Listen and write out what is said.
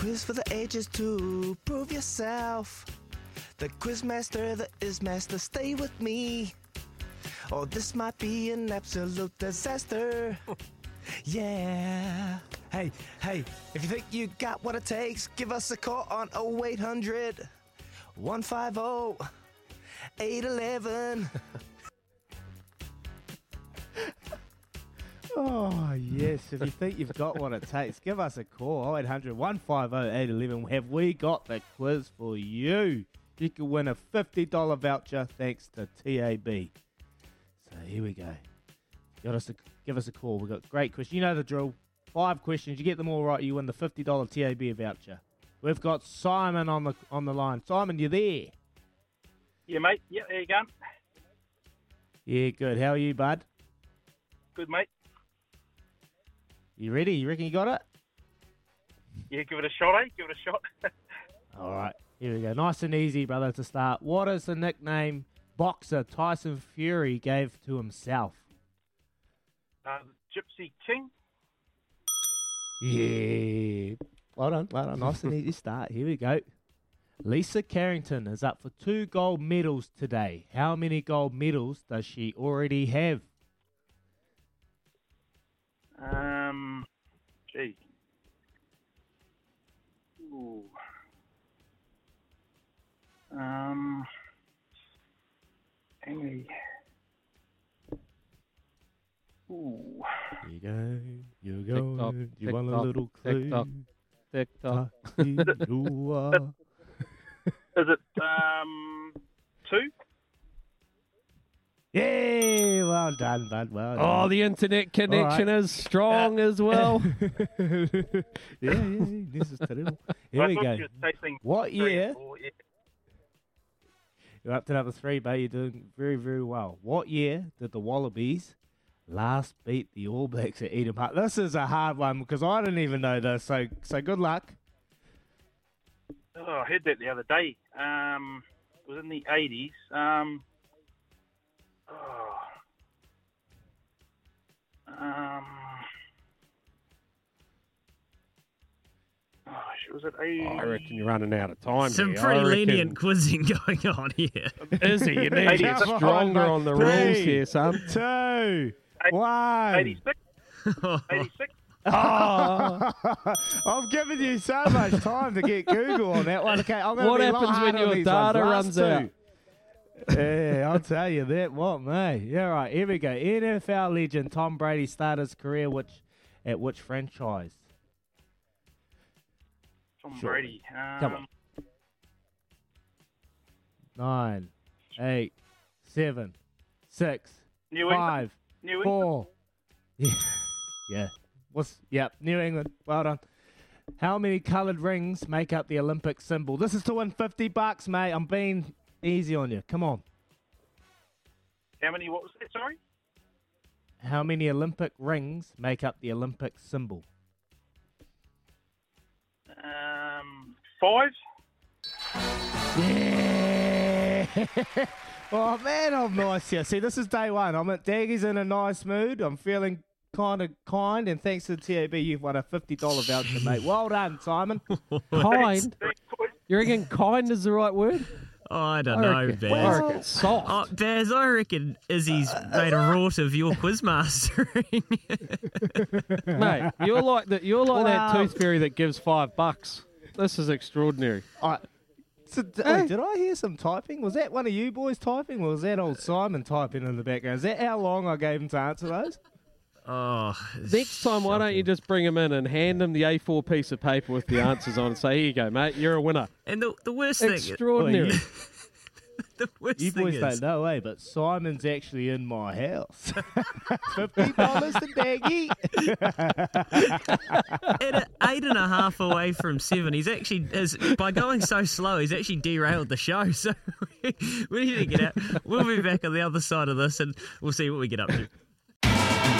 Quiz for the ages to prove yourself. The quizmaster, the is master, stay with me. Or this might be an absolute disaster. yeah. Hey, hey, if you think you got what it takes, give us a call on 0800 150 811. Oh, yes. If you think you've got what it takes, give us a call 0800 150 811. Have we got the quiz for you? You can win a $50 voucher thanks to TAB. So here we go. Got us a, give us a call. We've got great questions. You know the drill. Five questions. You get them all right, you win the $50 TAB voucher. We've got Simon on the on the line. Simon, you there? Yeah, mate. Yeah, there you go. Yeah, good. How are you, bud? Good, mate. You ready? You reckon you got it? Yeah, give it a shot, eh? Give it a shot. All right, here we go. Nice and easy, brother, to start. What is the nickname boxer Tyson Fury gave to himself? uh, Gypsy King. Yeah. Well done, well done. Nice and easy start. Here we go. Lisa Carrington is up for two gold medals today. How many gold medals does she already have? Gee. Ooh. Um, how many? Ooh. You go. You go. Tick-tock, You want a little clue? tick-tock, tick-tock. You are- Is it um two? Yeah, well done, bud. Well done. Oh, the internet connection All right. is strong as well. yeah, yeah, yeah, this is terrible. Here we go. you were chasing What year? four, yeah. You're up to number three, but you're doing very, very well. What year did the Wallabies last beat the All Blacks at Eden Park? This is a hard one because I didn't even know this. So, so good luck. Oh, I heard that the other day. Um, it was in the eighties. Um, oh, um, oh, was it eighty? I reckon you're running out of time. Some here. I pretty reckon- lenient quizzing going on here. Is it? You need to get stronger on the Three, rules here, son. Two, one. 86? 86? Oh, I've given you so much time to get Google on that one. Okay, I'm gonna What be happens when your data runs Last out? Yeah, I'll tell you that. What, mate? Yeah, right. Here we go. NFL legend Tom Brady started his career which at which franchise? Tom Sure. Brady. Um, Come on. Nine, eight, seven, six, New England. five, New England. four. Yeah. yeah. What's yep, New England. Well done. How many coloured rings make up the Olympic symbol? This is to win fifty bucks, mate. I'm being easy on you. Come on. How many? What was that? Sorry. How many Olympic rings make up the Olympic symbol? Um, five. Yeah. oh man, I'm nice here. See, this is day one. I'm at Daggy's in a nice mood. I'm feeling kind of kind, and thanks to the TAB, you've won a fifty dollar voucher, mate. Well done, Simon. Kind. You reckon kind is the right word? Oh, I don't I know, reckon- Bears. I reckon soft. Oh, Bears, I reckon Izzy's made a rort of your quiz mastering. Mate, you're like that. You're like that tooth fairy that gives five bucks. This is extraordinary. I, so, d- wait, did I hear some typing? Was that one of you boys typing, or was that old Simon typing in the background? Is that how long I gave him to answer those? Oh, Next time, why don't you just bring him in and hand him the A4 piece of paper with the answers on and say, "Here you go, mate. You're a winner." and the, the worst thing, Extraordinary. the worst You thing boys is, don't know, eh? But Simon's actually in my house. Fifty dollars to Daggy. at a eight and a half away from seven, he's actually is by going so slow, he's actually derailed the show. So we need to get out. We'll be back on the other side of this, and we'll see what we get up to.